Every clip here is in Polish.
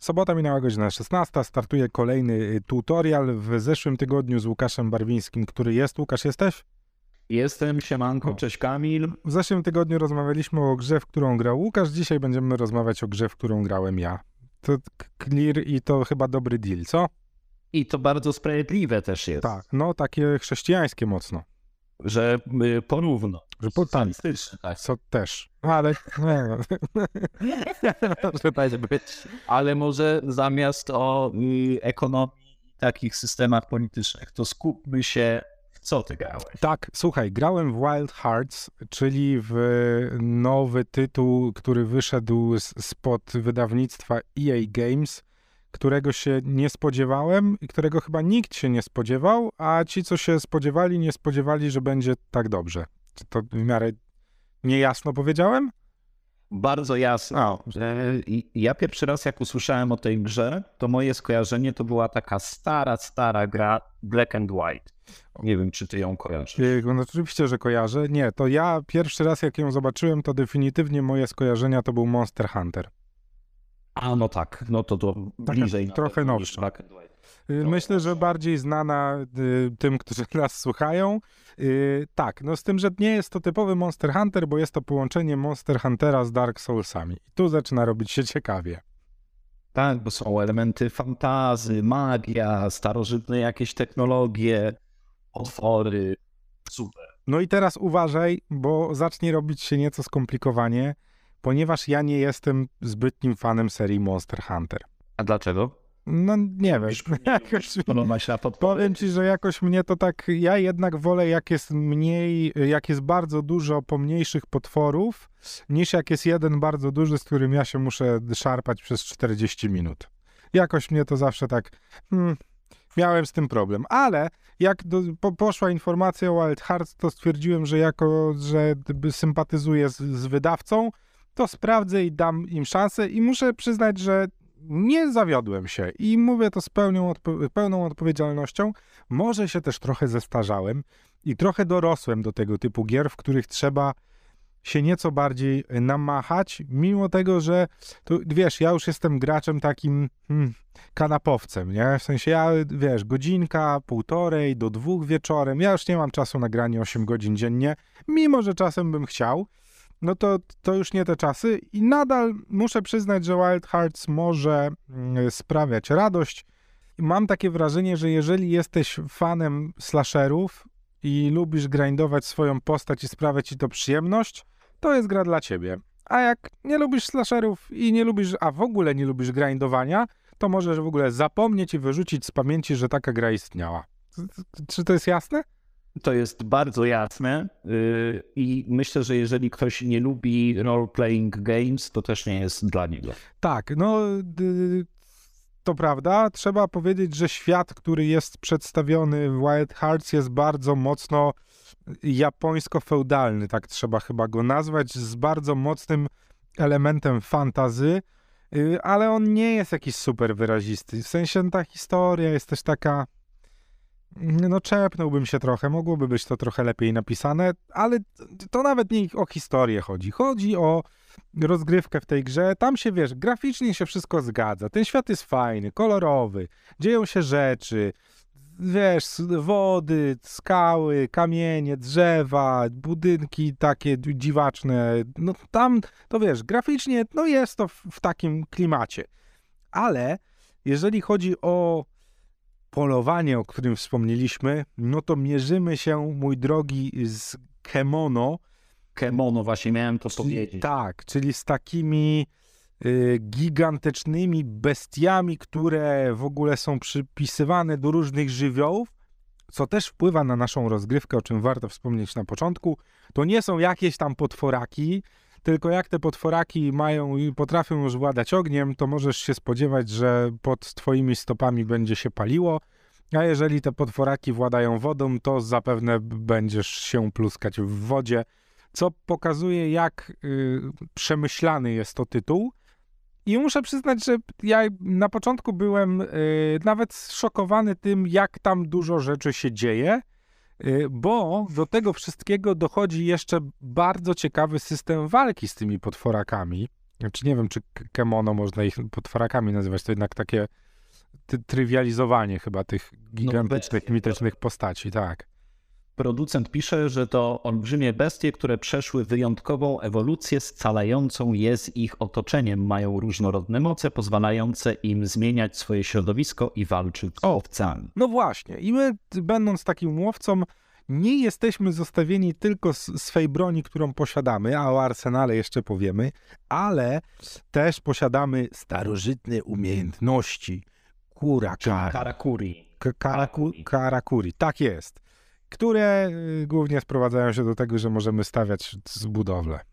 Sobota minęła godzina 16, startuje kolejny y, tutorial w zeszłym tygodniu z Łukaszem Barwińskim, który jest. Łukasz, jesteś? Jestem, siemanko, cześć Kamil. W zeszłym tygodniu rozmawialiśmy o grze, w którą grał Łukasz, dzisiaj będziemy rozmawiać o grze, w którą grałem ja. To clear i to chyba dobry deal, co? I to bardzo sprawiedliwe też jest. Tak, no takie chrześcijańskie mocno. Że y, porówno. Że po tak, tak. co też. Ale nie, no. Może być. Ale może zamiast o y, ekonomii i takich systemach politycznych, to skupmy się w co ty grałeś. Tak, słuchaj, grałem w Wild Hearts, czyli w nowy tytuł, który wyszedł z, spod wydawnictwa EA Games, którego się nie spodziewałem i którego chyba nikt się nie spodziewał, a ci, co się spodziewali, nie spodziewali, że będzie tak dobrze. Czy to w miarę niejasno powiedziałem? Bardzo jasno. Ja pierwszy raz, jak usłyszałem o tej grze, to moje skojarzenie to była taka stara, stara gra Black and White. Nie wiem, czy ty ją kojarzysz. No, oczywiście, że kojarzę. Nie, to ja pierwszy raz, jak ją zobaczyłem, to definitywnie moje skojarzenia to był Monster Hunter. A no tak, no to to bliżej. trochę nowsza. Y, myślę, że bardziej znana y, tym, którzy nas słuchają. Y, tak, no z tym, że nie jest to typowy Monster Hunter, bo jest to połączenie Monster Huntera z Dark Soulsami. I tu zaczyna robić się ciekawie. Tak, bo są elementy fantazy, magia, starożytne jakieś technologie, otwory. Super. No i teraz uważaj, bo zacznie robić się nieco skomplikowanie ponieważ ja nie jestem zbytnim fanem serii Monster Hunter. A dlaczego? No nie wiem. Jakoś, powiem ci, że jakoś mnie to tak, ja jednak wolę jak jest mniej, jak jest bardzo dużo pomniejszych potworów, niż jak jest jeden bardzo duży, z którym ja się muszę szarpać przez 40 minut. Jakoś mnie to zawsze tak, hmm, miałem z tym problem. Ale jak do, po, poszła informacja o Wild Hearts, to stwierdziłem, że jako, że sympatyzuję z, z wydawcą, to sprawdzę i dam im szansę i muszę przyznać, że nie zawiodłem się i mówię to z pełną, odpo pełną odpowiedzialnością. Może się też trochę zestarzałem i trochę dorosłem do tego typu gier, w których trzeba się nieco bardziej namachać, mimo tego, że tu, wiesz, ja już jestem graczem takim hmm, kanapowcem, nie? W sensie ja, wiesz, godzinka, półtorej do dwóch wieczorem, ja już nie mam czasu na granie 8 godzin dziennie, mimo że czasem bym chciał, no to, to już nie te czasy i nadal muszę przyznać, że Wild Hearts może mm, sprawiać radość. Mam takie wrażenie, że jeżeli jesteś fanem slasherów i lubisz grindować swoją postać i sprawiać ci to przyjemność, to jest gra dla ciebie. A jak nie lubisz slasherów i nie lubisz, a w ogóle nie lubisz grindowania, to możesz w ogóle zapomnieć i wyrzucić z pamięci, że taka gra istniała. Czy to jest jasne? To jest bardzo jasne yy, i myślę, że jeżeli ktoś nie lubi role-playing games, to też nie jest dla niego. Tak, no to prawda. Trzeba powiedzieć, że świat, który jest przedstawiony w Wild Hearts jest bardzo mocno japońsko-feudalny, tak trzeba chyba go nazwać, z bardzo mocnym elementem fantazy, ale on nie jest jakiś super wyrazisty. W sensie ta historia jest też taka no czepnąłbym się trochę, mogłoby być to trochę lepiej napisane, ale to nawet nie o historię chodzi. Chodzi o rozgrywkę w tej grze. Tam się, wiesz, graficznie się wszystko zgadza. Ten świat jest fajny, kolorowy, dzieją się rzeczy, wiesz, wody, skały, kamienie, drzewa, budynki takie dziwaczne. No tam, to wiesz, graficznie, no jest to w, w takim klimacie. Ale jeżeli chodzi o polowanie, o którym wspomnieliśmy, no to mierzymy się, mój drogi, z kemono. Kemono, właśnie miałem to czyli, powiedzieć. Tak, czyli z takimi y, gigantycznymi bestiami, które w ogóle są przypisywane do różnych żywiołów, co też wpływa na naszą rozgrywkę, o czym warto wspomnieć na początku. To nie są jakieś tam potworaki, tylko jak te potworaki mają i potrafią już władać ogniem, to możesz się spodziewać, że pod twoimi stopami będzie się paliło. A jeżeli te potworaki władają wodą, to zapewne będziesz się pluskać w wodzie, co pokazuje, jak y, przemyślany jest to tytuł. I muszę przyznać, że ja na początku byłem y, nawet szokowany tym, jak tam dużo rzeczy się dzieje. Y, bo do tego wszystkiego dochodzi jeszcze bardzo ciekawy system walki z tymi potworakami. Znaczy nie wiem, czy kemono można ich potworakami nazywać, to jednak takie trywializowanie chyba tych gigantycznych, no, mitycznych postaci, tak. Producent pisze, że to olbrzymie bestie, które przeszły wyjątkową ewolucję scalającą je z ich otoczeniem. Mają różnorodne moce, pozwalające im zmieniać swoje środowisko i walczyć z owcami. No właśnie. I my, będąc takim łowcą, nie jesteśmy zostawieni tylko z swej broni, którą posiadamy, a o arsenale jeszcze powiemy, ale też posiadamy starożytne umiejętności. Kurakari. Karakuri. Karakuri. Karakuri, tak jest które y, głównie sprowadzają się do tego, że możemy stawiać z budowlę.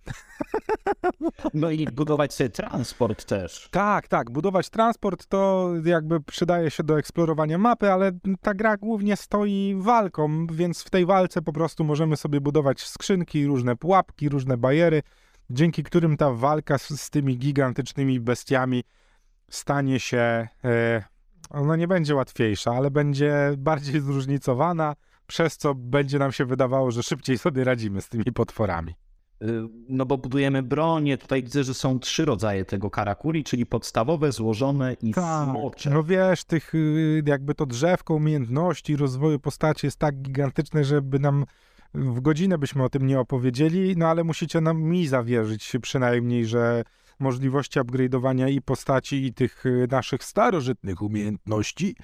No i budować sobie transport też. Tak, tak. Budować transport to jakby przydaje się do eksplorowania mapy, ale ta gra głównie stoi walką, więc w tej walce po prostu możemy sobie budować skrzynki, różne pułapki, różne bariery, dzięki którym ta walka z, z tymi gigantycznymi bestiami stanie się. E, ona nie będzie łatwiejsza, ale będzie bardziej zróżnicowana przez co będzie nam się wydawało, że szybciej sobie radzimy z tymi potworami. Y, no bo budujemy bronię, tutaj widzę, że są trzy rodzaje tego karakuri, czyli podstawowe, złożone i tak, smocze. No wiesz, tych y, jakby to drzewko umiejętności, rozwoju postaci jest tak gigantyczne, żeby nam w godzinę byśmy o tym nie opowiedzieli, no ale musicie nam mi zawierzyć przynajmniej, że możliwości upgrade'owania i postaci i tych y, naszych starożytnych umiejętności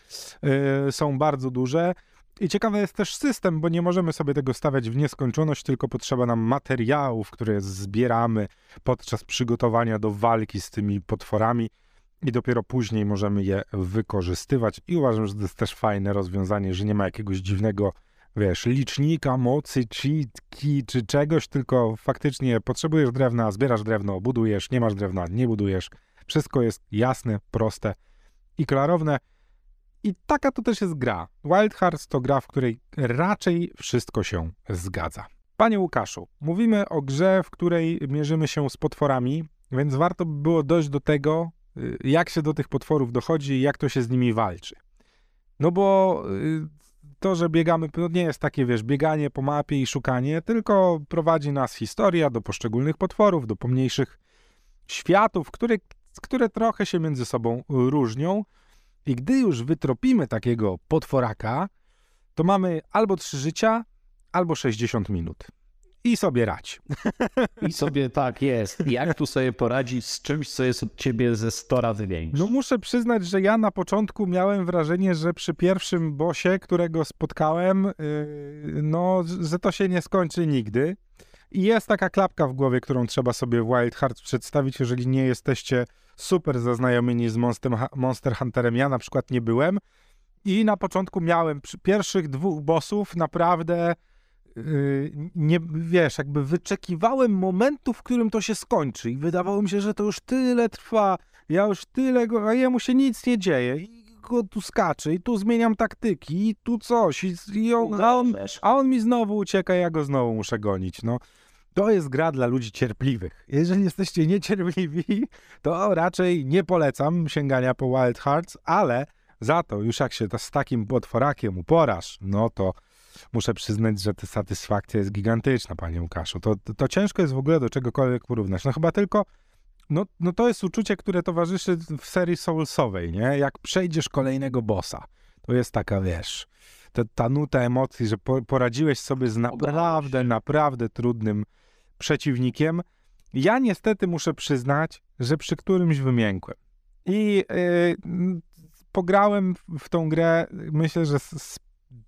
yy, są bardzo duże. I ciekawy jest też system, bo nie możemy sobie tego stawiać w nieskończoność, tylko potrzeba nam materiałów, które zbieramy podczas przygotowania do walki z tymi potworami i dopiero później możemy je wykorzystywać. I uważam, że to jest też fajne rozwiązanie, że nie ma jakiegoś dziwnego, wiesz, licznika mocy, cheatki czy czegoś, tylko faktycznie potrzebujesz drewna, zbierasz drewno, budujesz, nie masz drewna, nie budujesz. Wszystko jest jasne, proste i klarowne. I taka to też jest gra. Wild Hearts to gra, w której raczej wszystko się zgadza. Panie Łukaszu, mówimy o grze, w której mierzymy się z potworami, więc warto by było dojść do tego, y, jak się do tych potworów dochodzi i jak to się z nimi walczy. No bo y, to, że biegamy, to nie jest takie, wiesz, bieganie po mapie i szukanie, tylko prowadzi nas historia do poszczególnych potworów, do pomniejszych światów, które, które trochę się między sobą różnią. I gdy już wytropimy takiego potworaka, to mamy albo trzy życia, albo 60 minut. I sobie radź. I sobie tak jest. Jak tu sobie poradzić z czymś, co jest od ciebie ze 100 razy większe? No muszę przyznać, że ja na początku miałem wrażenie, że przy pierwszym bosie, którego spotkałem, yy, no, że to się nie skończy nigdy. I jest taka klapka w głowie, którą trzeba sobie w Wild Hearts przedstawić, jeżeli nie jesteście super zaznajomieni z Monster, Monster Hunterem. Ja na przykład nie byłem. I na początku miałem przy pierwszych dwóch bossów naprawdę yy, nie, wiesz, jakby wyczekiwałem momentu, w którym to się skończy i wydawało mi się, że to już tyle trwa, ja już tyle go, a jemu się nic nie dzieje i go tu skacze i tu zmieniam taktyki i tu coś i, i on, a, on, a on mi znowu ucieka, ja go znowu muszę gonić, no. To jest gra dla ludzi cierpliwych. Jeżeli jesteście niecierpliwi, to raczej nie polecam sięgania po Wild Hearts, ale za to już jak się to z takim potworakiem uporasz, no to muszę przyznać, że ta satysfakcja jest gigantyczna, panie Łukaszu. To, to, to ciężko jest w ogóle do czegokolwiek porównać. No chyba tylko, no, no to jest uczucie, które towarzyszy w serii Soulsowej, nie? Jak przejdziesz kolejnego bossa, to jest taka, wiesz, ta, ta nuta emocji, że po, poradziłeś sobie z naprawdę, naprawdę trudnym przeciwnikiem. Ja niestety muszę przyznać, że przy którymś wymiękłem. I yy, pograłem w tą grę, myślę, że z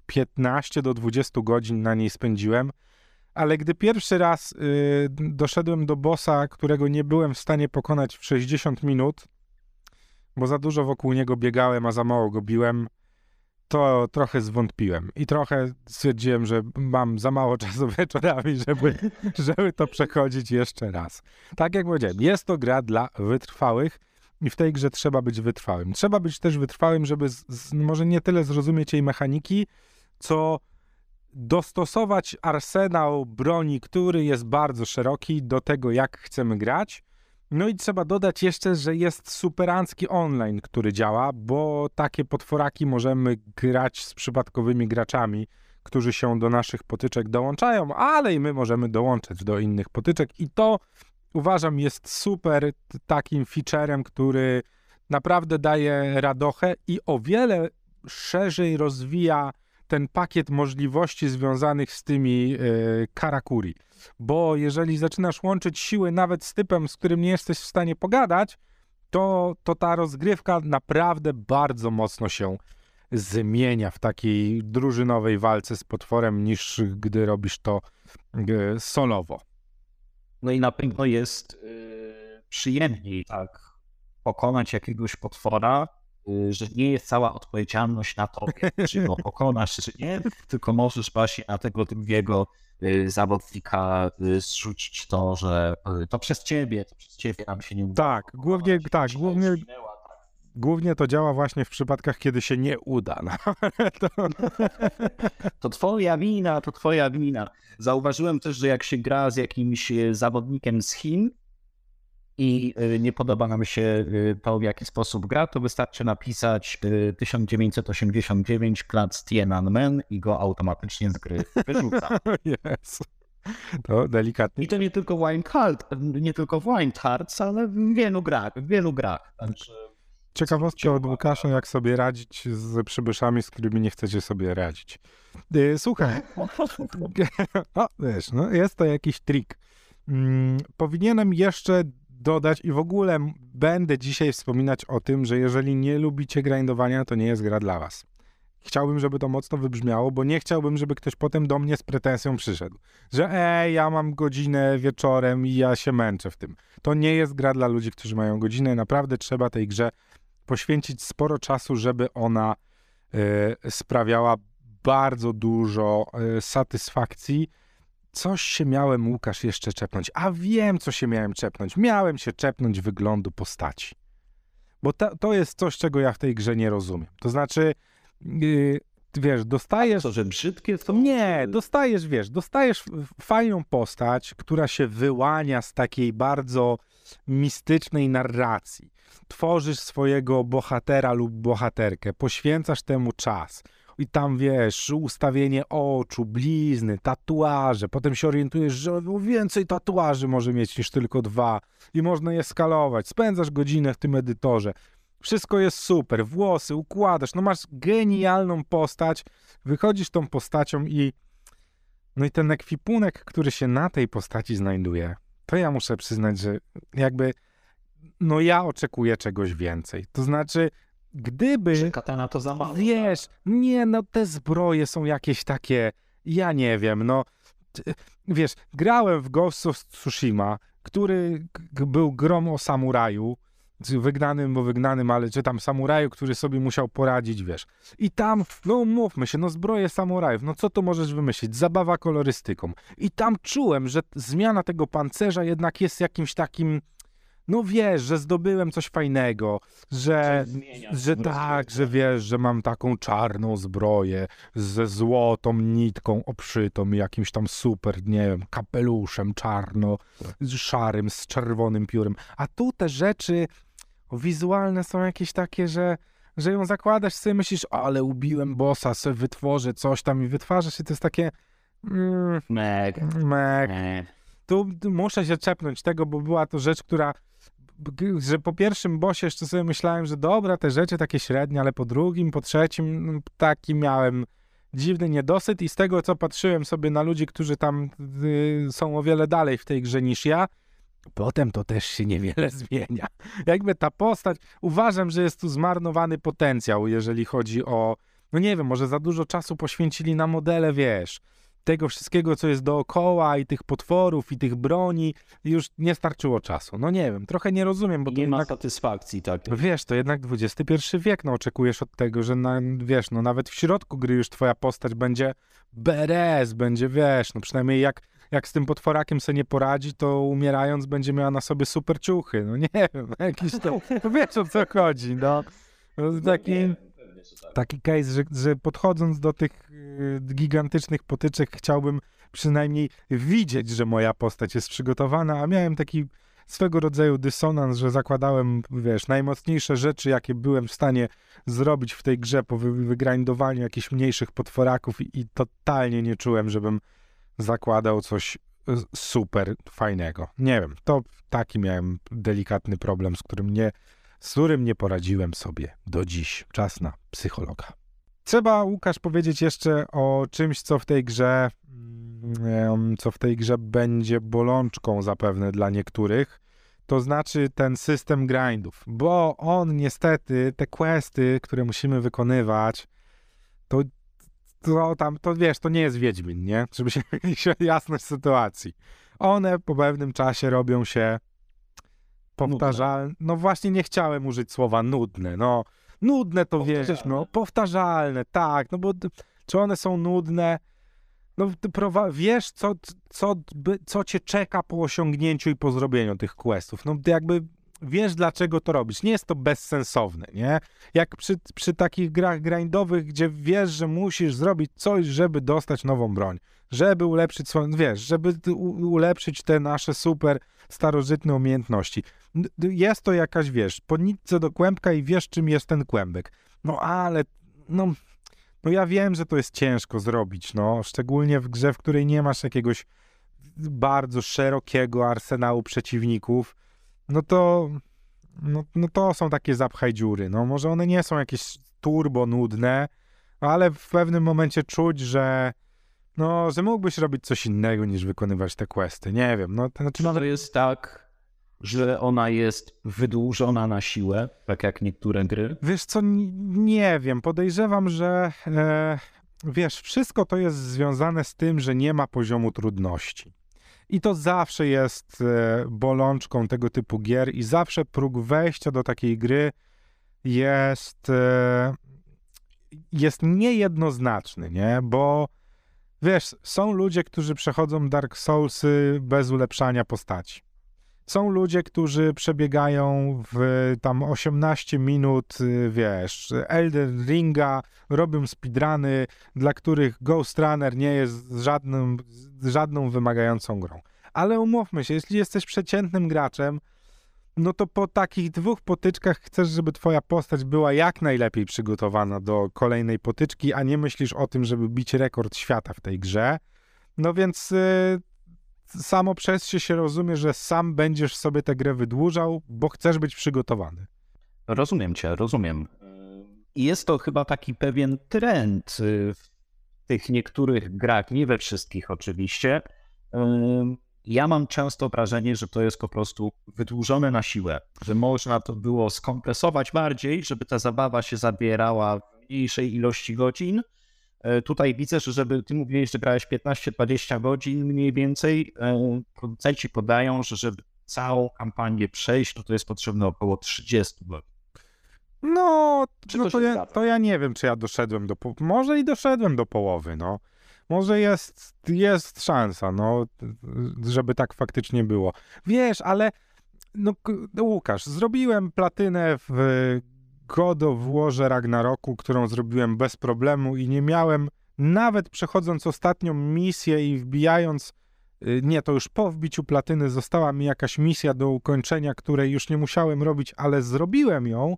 15 do 20 godzin na niej spędziłem, ale gdy pierwszy raz yy, doszedłem do bossa, którego nie byłem w stanie pokonać w 60 minut, bo za dużo wokół niego biegałem, a za mało go biłem, to trochę zwątpiłem i trochę stwierdziłem, że mam za mało czasu wieczorami, żeby, żeby to przechodzić jeszcze raz. Tak jak powiedziałem, jest to gra dla wytrwałych i w tej grze trzeba być wytrwałym. Trzeba być też wytrwałym, żeby z, z, może nie tyle zrozumieć jej mechaniki, co dostosować arsenał broni, który jest bardzo szeroki, do tego, jak chcemy grać no i trzeba dodać jeszcze, że jest superancki online, który działa, bo takie potworaki możemy grać z przypadkowymi graczami, którzy się do naszych potyczek dołączają, ale i my możemy dołączyć do innych potyczek i to uważam jest super takim featurem, który naprawdę daje radochę i o wiele szerzej rozwija ten pakiet możliwości związanych z tymi y, karakuri. Bo jeżeli zaczynasz łączyć siły nawet z typem, z którym nie jesteś w stanie pogadać, to, to ta rozgrywka naprawdę bardzo mocno się zmienia w takiej drużynowej walce z potworem, niż gdy robisz to y, solowo. No i na pewno jest yy, przyjemniej tak pokonać jakiegoś potwora, że nie jest cała odpowiedzialność na tobie, czy go pokonasz, czy nie, tylko możesz właśnie na tego drugiego yy, zawodnika y, zrzucić to, że y, to przez ciebie, to przez ciebie nam się nie uda. Tak, głównie, tak, głównie, tak. głównie to działa właśnie w przypadkach, kiedy się nie uda. To, To twoja wina, to twoja wina. Zauważyłem też, że jak się gra z jakimś zawodnikiem z Chin i e, nie podoba nam się e, to, w jaki sposób gra, to wystarczy napisać e, 1989 plac Tiananmen i go automatycznie z gry wyrzuca. jest. To delikatnie. I to nie tylko w Heart, nie tylko w Hearts, ale w wielu grach, w wielu grach. Także Ciekawostka od Łukasza, jak sobie radzić z przybyszami, z którymi nie chcecie sobie radzić. Y, Słuchaj, o, wiesz, no, jest to jakiś trik. Mm, powinienem jeszcze dodać i w ogóle będę dzisiaj wspominać o tym, że jeżeli nie lubicie grindowania, to nie jest gra dla was. Chciałbym, żeby to mocno wybrzmiało, bo nie chciałbym, żeby ktoś potem do mnie z pretensją przyszedł, że ej, ja mam godzinę wieczorem i ja się męczę w tym. To nie jest gra dla ludzi, którzy mają godzinę. Naprawdę trzeba tej grze poświęcić sporo czasu, żeby ona e, sprawiała bardzo dużo e, satysfakcji. Coś się miałem, Łukasz, jeszcze czepnąć. A wiem, co się miałem czepnąć. Miałem się czepnąć wyglądu postaci. Bo ta, to jest coś, czego ja w tej grze nie rozumiem. To znaczy, yy, wiesz, dostajesz... to, że brzydkie to Nie, dostajesz, wiesz, dostajesz fajną postać, która się wyłania z takiej bardzo mistycznej narracji. Tworzysz swojego bohatera lub bohaterkę, poświęcasz temu czas. I tam wiesz, ustawienie oczu, blizny, tatuaże. Potem się orientujesz, że no więcej tatuaży może mieć niż tylko dwa. I można je skalować. Spędzasz godzinę w tym edytorze. Wszystko jest super. Włosy układasz. No masz genialną postać. Wychodzisz tą postacią i no i ten ekwipunek, który się na tej postaci znajduje, to ja muszę przyznać, że jakby no ja oczekuję czegoś więcej. To znaczy, gdyby że katana to za mało. wiesz, nie no te zbroje są jakieś takie, ja nie wiem, no wiesz, grałem w Ghost of Tsushima, który był grom o samuraju, wygnanym, bo wygnanym, ale czy tam samuraju, który sobie musiał poradzić, wiesz. I tam, no umówmy się, no zbroje samurajów, no co to możesz wymyślić? Zabawa kolorystyką. I tam czułem, że zmiana tego pancerza jednak jest jakimś takim, no wiesz, że zdobyłem coś fajnego, że, że tak, że wiesz, że mam taką czarną zbroję ze złotą nitką obszytą i jakimś tam super, nie wiem, kapeluszem czarno, z szarym, z czerwonym piórem. A tu te rzeczy wizualne są jakieś takie, że, że ją zakładasz sobie myślisz, ale ubiłem bossa, sobie wytworzę coś tam i wytwarzasz i to jest takie mm, Meg. Nie. Tu muszę się czepnąć tego, bo była to rzecz, która że po pierwszym bosie jeszcze sobie myślałem, że dobra, te rzeczy takie średnie, ale po drugim, po trzecim no, taki miałem dziwny niedosyt i z tego, co patrzyłem sobie na ludzi, którzy tam y, są o wiele dalej w tej grze niż ja, potem to też się niewiele zmienia. Jakby ta postać, uważam, że jest tu zmarnowany potencjał, jeżeli chodzi o, no nie wiem, może za dużo czasu poświęcili na modele, wiesz, tego wszystkiego, co jest dookoła i tych potworów i tych broni, już nie starczyło czasu. No nie wiem, trochę nie rozumiem, bo to Nie ma jednak, satysfakcji takiej. wiesz, to jednak XXI wiek, no oczekujesz od tego, że na, wiesz, no nawet w środku gry już twoja postać będzie beres, będzie, wiesz, no przynajmniej jak, jak z tym potworakiem sobie nie poradzi, to umierając będzie miała na sobie super ciuchy, no nie wiem, jakiś to, no wiesz o co chodzi, no. no taki, taki case, że, że podchodząc do tych y, gigantycznych potyczek chciałbym przynajmniej widzieć, że moja postać jest przygotowana, a miałem taki swego rodzaju dysonans, że zakładałem, wiesz, najmocniejsze rzeczy, jakie byłem w stanie zrobić w tej grze po wy- wygrindowaniu jakichś mniejszych potworaków i, i totalnie nie czułem, żebym zakładał coś super fajnego. Nie wiem, to taki miałem delikatny problem, z którym nie, z którym nie poradziłem sobie do dziś. Czas na psychologa. Trzeba, Łukasz, powiedzieć jeszcze o czymś, co w tej grze, mm, co w tej grze będzie bolączką zapewne dla niektórych. To znaczy ten system grindów, bo on niestety, te questy, które musimy wykonywać, to, to tam, to wiesz, to nie jest Wiedźmin, nie? Żeby się jasność sytuacji. One po pewnym czasie robią się powtarzalne. No właśnie nie chciałem użyć słowa nudne, no Nudne to wiesz, no, powtarzalne, tak, no bo czy one są nudne? No, wiesz, co, co, co cię czeka po osiągnięciu i po zrobieniu tych questów. No, jakby wiesz, dlaczego to robisz. Nie jest to bezsensowne, nie? Jak przy, przy takich grach grindowych, gdzie wiesz, że musisz zrobić coś, żeby dostać nową broń, żeby ulepszyć swoją, wiesz, żeby ulepszyć te nasze super starożytne umiejętności. Jest to jakaś, wiesz, po nitce do kłębka i wiesz, czym jest ten kłębek. No ale, no, no ja wiem, że to jest ciężko zrobić, no, szczególnie w grze, w której nie masz jakiegoś bardzo szerokiego arsenału przeciwników, no to, no, no to są takie zapchaj dziury, no, może one nie są jakieś turbo nudne, ale w pewnym momencie czuć, że no, że mógłbyś robić coś innego niż wykonywać te questy. Nie wiem. No, to, znaczy, to jest tak, że ona jest wydłużona na siłę, tak jak niektóre gry? Wiesz co, nie wiem. Podejrzewam, że e, wiesz, wszystko to jest związane z tym, że nie ma poziomu trudności. I to zawsze jest e, bolączką tego typu gier i zawsze próg wejścia do takiej gry jest, e, jest niejednoznaczny, nie? Bo Wiesz, są ludzie, którzy przechodzą Dark Soulsy bez ulepszania postaci. Są ludzie, którzy przebiegają w tam 18 minut, y, wiesz, Elden Ringa, robią speedruny, dla których Ghost Runner nie jest żadnym, żadną wymagającą grą. Ale umówmy się, jeśli jesteś przeciętnym graczem, no to po takich dwóch potyczkach chcesz, żeby twoja postać była jak najlepiej przygotowana do kolejnej potyczki, a nie myślisz o tym, żeby bić rekord świata w tej grze. No więc yy, samo przez się się rozumie, że sam będziesz sobie tę grę wydłużał, bo chcesz być przygotowany. Rozumiem cię, rozumiem. Jest to chyba taki pewien trend y, w tych niektórych grach, nie we wszystkich oczywiście, ja mam często wrażenie, że to jest po prostu wydłużone na siłę, że można to było skompresować bardziej, żeby ta zabawa się zabierała w mniejszej ilości godzin. E, tutaj widzę, że żeby ty mówiłeś, że grałeś 15-20 godzin mniej więcej, e, producenci podają, że żeby całą kampanię przejść, to to jest potrzebne około 30 godzin. No, no to, ja, to ja nie wiem, czy ja doszedłem do. Może i doszedłem do połowy, no może jest, jest szansa, no, żeby tak faktycznie było. Wiesz, ale no, Łukasz, zrobiłem platynę w God of Warze Ragnaroku, którą zrobiłem bez problemu i nie miałem, nawet przechodząc ostatnią misję i wbijając, y, nie, to już po wbiciu platyny została mi jakaś misja do ukończenia, której już nie musiałem robić, ale zrobiłem ją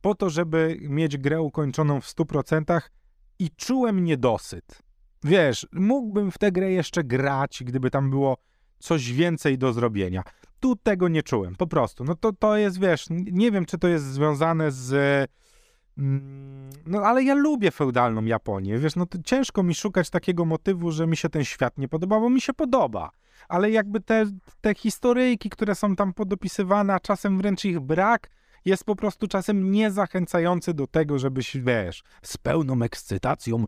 po to, żeby mieć grę ukończoną w 100% i czułem niedosyt wiesz, mógłbym w tę grę jeszcze grać, gdyby tam było coś więcej do zrobienia. Tu tego nie czułem, po prostu. No to, to jest, wiesz, nie wiem, czy to jest związane z... Mm, no ale ja lubię feudalną Japonię, wiesz, no to ciężko mi szukać takiego motywu, że mi się ten świat nie podoba, bo mi się podoba. Ale jakby te, te historyjki, które są tam podopisywane, a czasem wręcz ich brak, jest po prostu czasem niezachęcający do tego, żebyś, wiesz, z pełną ekscytacją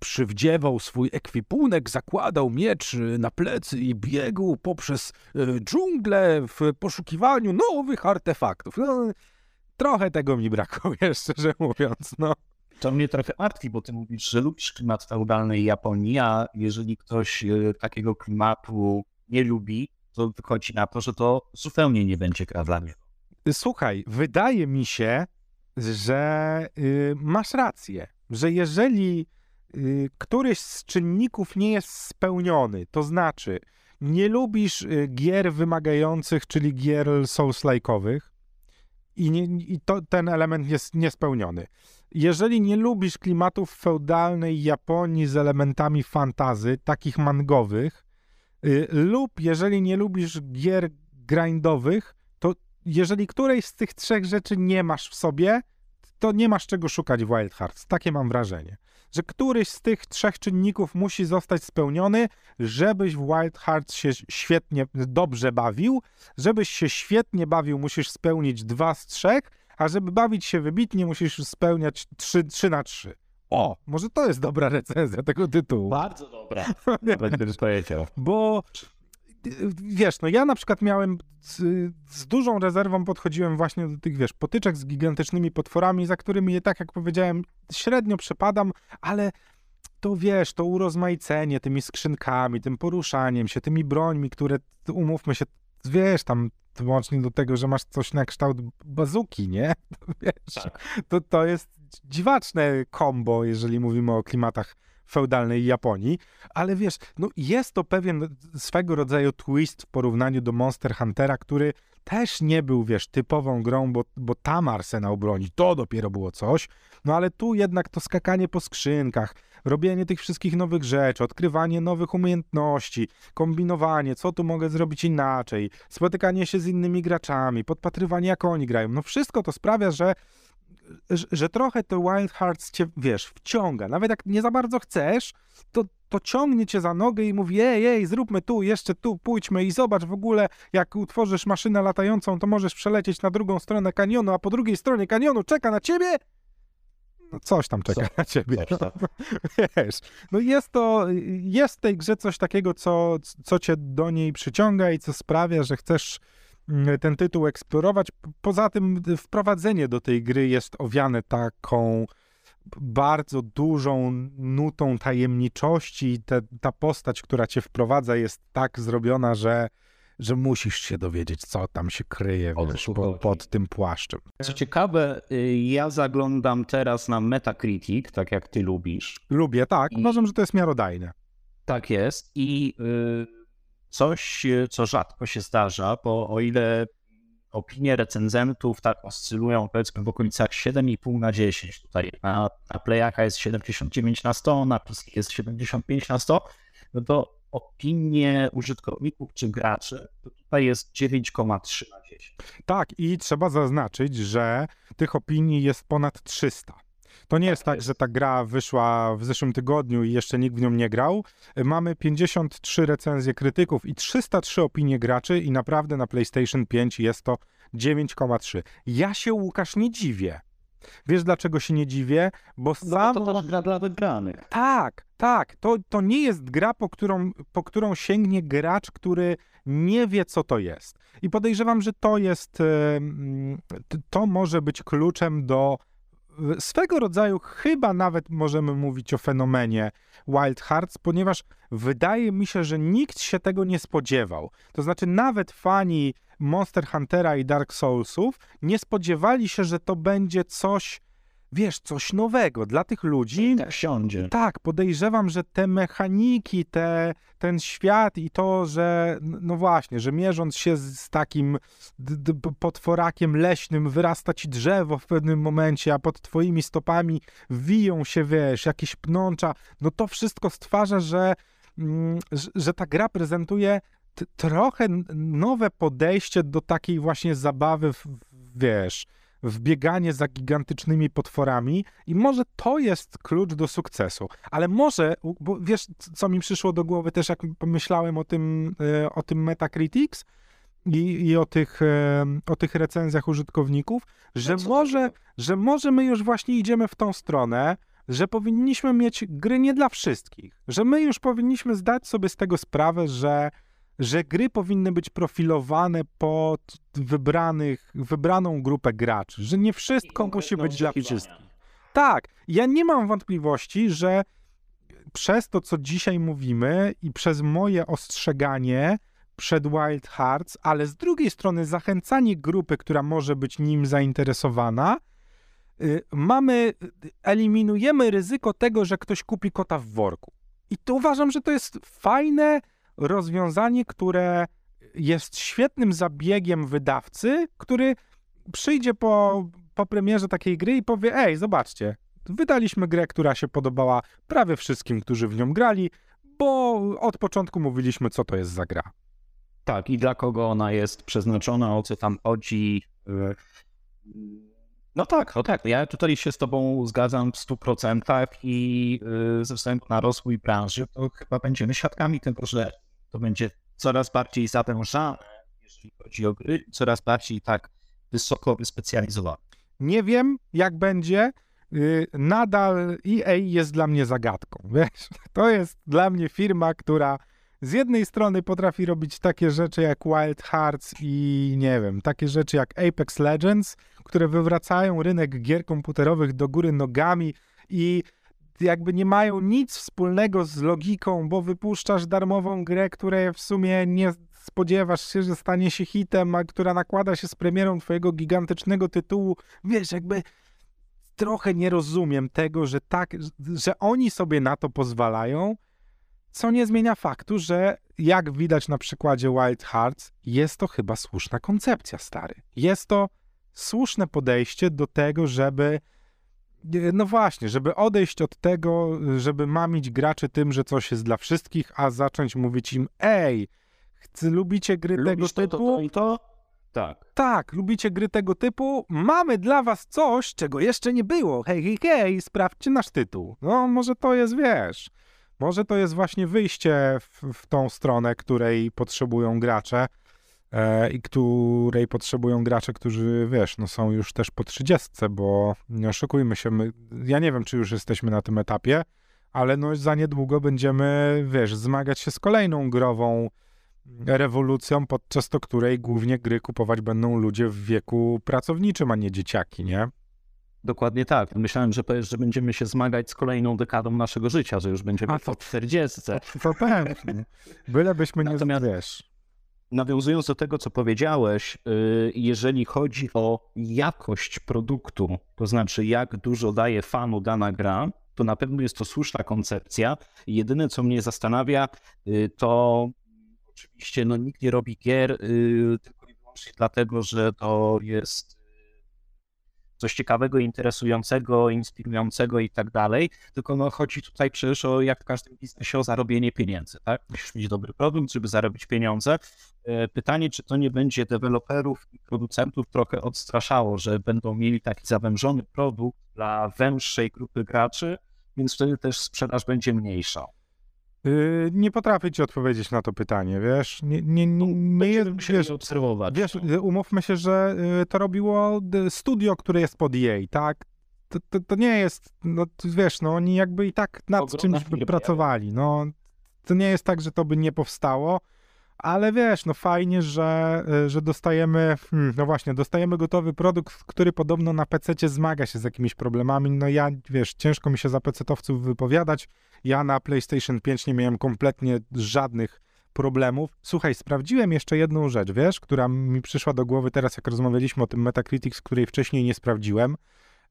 przywdziewał swój ekwipunek, zakładał miecz y, na plecy i biegł poprzez y, dżunglę w poszukiwaniu nowych artefaktów. No, trochę tego mi brakuje, szczerze mówiąc, no. To mnie trochę martwi, bo ty mówisz, że lubisz klimat feudalnej Japonii, a jeżeli ktoś takiego klimatu nie lubi, to wychodzi na to, że to zupełnie nie będzie gra dla mnie. Słuchaj, wydaje mi się, że y, masz rację, że jeżeli y, któryś z czynników nie jest spełniony, to znaczy nie lubisz y, gier wymagających, czyli gier souls-like'owych i, nie, i to, ten element jest niespełniony. Jeżeli nie lubisz klimatów feudalnej Japonii z elementami fantazy, takich mangowych, Y, lub jeżeli nie lubisz gier grindowych, jeżeli którejś z tych trzech rzeczy nie masz w sobie, to nie masz czego szukać w Wild Hearts. Takie mam wrażenie. Że któryś z tych trzech czynników musi zostać spełniony, żebyś w Wild Hearts się świetnie, dobrze bawił. Żebyś się świetnie bawił, musisz spełnić dwa z trzech, a żeby bawić się wybitnie, musisz spełniać trzy, trzy na trzy. O, może to jest dobra recenzja tego tytułu. Bardzo dobra. Będę powiedział. Bo wiesz, no ja na przykład miałem z, z, dużą rezerwą podchodziłem właśnie do tych, wiesz, potyczek z gigantycznymi potworami, za którymi, tak jak powiedziałem, średnio przepadam, ale to wiesz, to urozmaicenie tymi skrzynkami, tym poruszaniem się, tymi brońmi, które, umówmy się, wiesz, tam wyłącznie do tego, że masz coś na kształt bazuki, nie? To, wiesz, tak. to, to jest dziwaczne kombo, jeżeli mówimy o klimatach feudalnej Japonii, ale wiesz, no jest to pewien swego rodzaju twist w porównaniu do Monster Huntera, który też nie był, wiesz, typową grą, bo, bo tam arsenał broni, to dopiero było coś, no ale tu jednak to skakanie po skrzynkach, robienie tych wszystkich nowych rzeczy, odkrywanie nowych umiejętności, kombinowanie, co tu mogę zrobić inaczej, spotykanie się z innymi graczami, podpatrywanie jak oni grają, no wszystko to sprawia, że że, że trochę to Wild Hearts cię, wiesz, wciąga. Nawet jak nie za bardzo chcesz, to, to ciągnie cię za nogę i mówi, ej, ej, zróbmy tu, jeszcze tu, pójdźmy i zobacz w ogóle, jak utworzysz maszynę latającą, to możesz przelecieć na drugą stronę kanionu, a po drugiej stronie kanionu czeka na ciebie no coś tam czeka co? na ciebie. No, wiesz, no jest to, jest w tej grze coś takiego, co, co cię do niej przyciąga i co sprawia, że chcesz ten tytuł eksplorować. Poza tym wprowadzenie do tej gry jest owiane taką bardzo dużą nutą tajemniczości i te, ta postać, która cię wprowadza jest tak zrobiona, że, że musisz się dowiedzieć, co tam się kryje wiesz, pod, pod tym płaszczem. Co ciekawe, y, ja zaglądam teraz na Metacritic, tak jak ty lubisz. Lubię, tak. I... Uważam, że to jest miarodajne. Tak jest i... Yy coś, co rzadko się zdarza, bo o ile opinie recenzentów tak oscylują powiedzmy w okolicach 7,5 na 10, tutaj na, na Playaka jest 79 na 100, na PC jest 75 na 100, no to opinie użytkowników czy graczy to tutaj jest 9,3 na 10. Tak i trzeba zaznaczyć, że tych opinii jest ponad 300. To nie jest tak, że ta gra wyszła w zeszłym tygodniu i jeszcze nikt w nią nie grał. Mamy 53 recenzje krytyków i 303 opinie graczy i naprawdę na PlayStation 5 jest to 9,3. Ja się, Łukasz, nie dziwię. Wiesz, dlaczego się nie dziwię? Bo sam... No, to to gra dla wygranych. Tak, tak. To, to nie jest gra, po którą, po którą sięgnie gracz, który nie wie, co to jest. I podejrzewam, że to jest... To może być kluczem do swego rodzaju chyba nawet możemy mówić o fenomenie Wild Hearts, ponieważ wydaje mi się, że nikt się tego nie spodziewał. To znaczy, nawet fani Monster Huntera i Dark Soulsów nie spodziewali się, że to będzie coś wiesz, coś nowego dla tych ludzi. Tak siądzie. Tak, podejrzewam, że te mechaniki, te, ten świat i to, że no właśnie, że mierząc się z, z takim potworakiem leśnym, wyrasta ci drzewo w pewnym momencie, a pod twoimi stopami wiją się, wiesz, jakieś pnącza, no to wszystko stwarza, że, mm, że, że ta gra prezentuje trochę nowe podejście do takiej właśnie zabawy, w, wiesz, wbieganie za gigantycznymi potworami i może to jest klucz do sukcesu. Ale może, bo wiesz, co mi przyszło do głowy też, jak pomyślałem o tym, e, o tym Metacritics i, i o, tych, e, o tych recenzjach użytkowników, że no może, że może my już właśnie idziemy w tą stronę, że powinniśmy mieć gry nie dla wszystkich, że my już powinniśmy zdać sobie z tego sprawę, że że gry powinny być profilowane pod wybranych, wybraną grupę graczy, że nie wszystko musi być dla wszystkich. Tak, ja nie mam wątpliwości, że przez to, co dzisiaj mówimy i przez moje ostrzeganie przed Wild Hearts, ale z drugiej strony zachęcanie grupy, która może być nim zainteresowana, y, mamy, eliminujemy ryzyko tego, że ktoś kupi kota w worku. I to uważam, że to jest fajne, rozwiązanie, które jest świetnym zabiegiem wydawcy, który przyjdzie po, po premierze takiej gry i powie: Ej, zobaczcie, wydaliśmy grę, która się podobała prawie wszystkim, którzy w nią grali. bo od początku mówiliśmy, co to jest za gra. Tak, i dla kogo ona jest przeznaczona, o co tam chodzi. No tak, no tak. Ja tutaj się z Tobą zgadzam w 100% i y, ze względu na rozwój branży, to chyba będziemy świadkami tego, że to będzie coraz bardziej zawężane, jeżeli chodzi o gry, coraz bardziej tak wysoko wyspecjalizowane. Nie wiem, jak będzie. Y, nadal EA jest dla mnie zagadką. Wiesz, to jest dla mnie firma, która z jednej strony potrafi robić takie rzeczy jak Wild Hearts i nie wiem, takie rzeczy jak Apex Legends, które wywracają rynek gier komputerowych do góry nogami i jakby nie mają nic wspólnego z logiką, bo wypuszczasz darmową grę, której w sumie nie spodziewasz się, że stanie się hitem, a która nakłada się z premierą twojego gigantycznego tytułu. Wiesz, jakby trochę nie rozumiem tego, że tak, że oni sobie na to pozwalają, co nie zmienia faktu, że jak widać na przykładzie Wild Hearts, jest to chyba słuszna koncepcja, stary. Jest to słuszne podejście do tego, żeby no właśnie, żeby odejść od tego, żeby mamić graczy tym, że coś jest dla wszystkich, a zacząć mówić im, ej, chcę, lubicie gry Lubisz tego typu? to, to i to? Tak. Tak, lubicie gry tego typu? Mamy dla was coś, czego jeszcze nie było. Hej, hej, hej, sprawdźcie nasz tytuł. No, może to jest, wiesz, może to jest właśnie wyjście w, w tą stronę, której potrzebują gracze e, i której potrzebują gracze, którzy, wiesz, no są już też po trzydziestce, bo nie oszukujmy się, my, ja nie wiem, czy już jesteśmy na tym etapie, ale no za niedługo będziemy, wiesz, zmagać się z kolejną grową rewolucją, podczas to której głównie gry kupować będą ludzie w wieku pracowniczym, a nie dzieciaki, nie? Dokładnie tak. Myślałem, że powiesz, że będziemy się zmagać z kolejną dekadą naszego życia, że już będziemy A to- po 40. To pewnie. Bylebyśmy nie Natomiast- wiesz. Nawiązując do tego, co powiedziałeś, y, jeżeli chodzi o jakość produktu, to znaczy jak dużo daje fanu dana gra, to na pewno jest to słuszna koncepcja. Jedyne, co mnie zastanawia, y, to oczywiście no, nikt nie robi gier y, tylko i wyłącznie dlatego, że to jest coś ciekawego, interesującego, inspirującego i tak dalej, tylko no, chodzi tutaj przecież o, jak w każdym biznesie, o zarobienie pieniędzy, tak? Musisz mieć dobry produkt, żeby zarobić pieniądze. E, Pytanie, czy to nie będzie deweloperów i producentów trochę odstraszało, że będą mieli taki zawężony produkt dla węższej grupy graczy, więc wtedy też sprzedaż będzie mniejsza. Yy, nie potrafię ci odpowiedzieć na to pytanie, wiesz? Nie, nie, nie, nie jest, wiesz, obserwować. wiesz, no. y, umówmy się, że y, to robiło studio, które jest pod EA, tak? To, to, to nie jest, no wiesz, no oni jakby i tak nad Ogromna czymś by pracowali, no. To nie jest tak, że to by nie powstało, ale wiesz, no fajnie, że, y, że dostajemy, hmm, no właśnie, dostajemy gotowy produkt, który podobno na PC zmaga się z jakimiś problemami. No ja, wiesz, ciężko mi się za PC-towców wypowiadać. Ja na PlayStation 5 nie miałem kompletnie żadnych problemów. Słuchaj, sprawdziłem jeszcze jedną rzecz, wiesz, która mi przyszła do głowy teraz, jak rozmawialiśmy o tym Metacritics, której wcześniej nie sprawdziłem.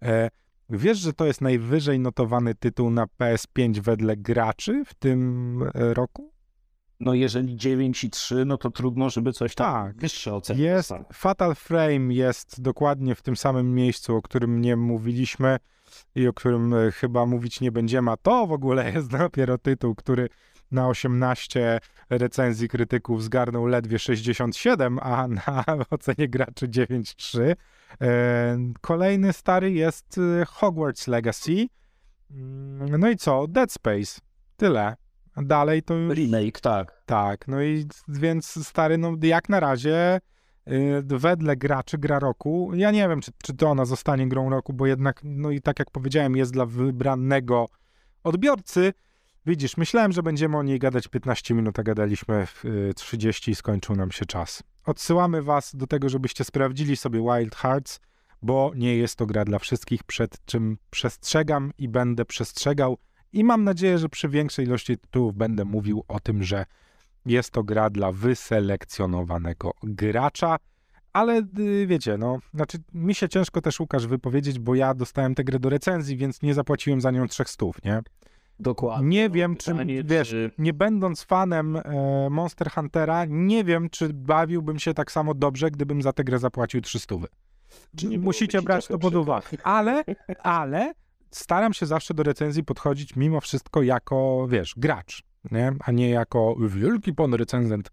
E, wiesz, że to jest najwyżej notowany tytuł na PS5 wedle graczy w tym e, roku? No jeżeli 9 i 3, no to trudno, żeby coś tam Tak. wyższe oceny Jest, dostało. Fatal Frame jest dokładnie w tym samym miejscu, o którym nie mówiliśmy i o którym e, chyba mówić nie będziemy, a to w ogóle jest dopiero tytuł, który na 18 recenzji krytyków zgarnął ledwie 67, a na ocenie graczy 9,3. E, Kolejny stary jest e, Hogwarts Legacy. Mm, No i co? Dead Space. Tyle. A Dalej to już... Remake, tak. Tak, no i więc stary, no jak na razie y, wedle graczy gra roku, ja nie wiem, czy, czy to ona zostanie grą roku, bo jednak, no i tak jak powiedziałem, jest dla wybranego odbiorcy. Widzisz, myślałem, że będziemy o niej gadać 15 minut, a gadaliśmy w y, 30 i skończył nam się czas. Odsyłamy was do tego, żebyście sprawdzili sobie Wild Hearts, bo nie jest to gra dla wszystkich, przed czym przestrzegam i będę przestrzegał. I mam nadzieję, że przy większej ilości tytułów będę mówił o tym, że jest to gra dla wyselekcjonowanego gracza. Ale y, wiecie, no, znaczy mi się ciężko też Łukasz wypowiedzieć, bo ja dostałem tę grę do recenzji, więc nie zapłaciłem za nią 300, nie? Dokładnie. Nie wiem, czy, pytanie, wiesz, czy- nie będąc fanem e, Monster Huntera, nie wiem, czy bawiłbym się tak samo dobrze, gdybym za tę grę zapłacił 300. Czy nie Musicie brać to pod uwagę. Ale, ale staram się zawsze do recenzji podchodzić mimo wszystko jako, wiesz, gracz. nie? a nie jako wielki pan recenzent,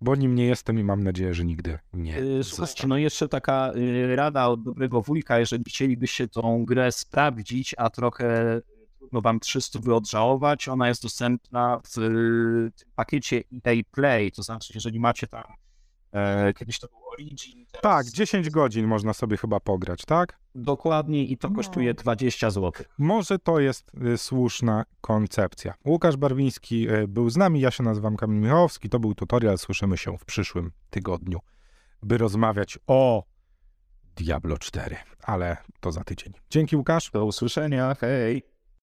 bo nim nie jestem i mam nadzieję, że nigdy nie Yy, Słuchajcie, no jeszcze taka yy, rada od dobrego wujka, jeżeli chcielibyście tą grę sprawdzić, a trochę trudno wam 300 wyodżałować, ona jest dostępna w tym pakiecie EA Play, to znaczy jeżeli macie tam, e, kiedyś to był Origin, teraz Tak, 10 godzin można sobie chyba pograć, tak? dokładnie i to No. kosztuje 20 zł. Może to jest y, słuszna koncepcja. Łukasz Barwiński y, był z nami, ja się nazywam Kamil Michałowski, to był tutorial, słyszymy się w przyszłym tygodniu, by rozmawiać o Diablo 4, ale to za tydzień. Dzięki Łukasz. Do usłyszenia, hej!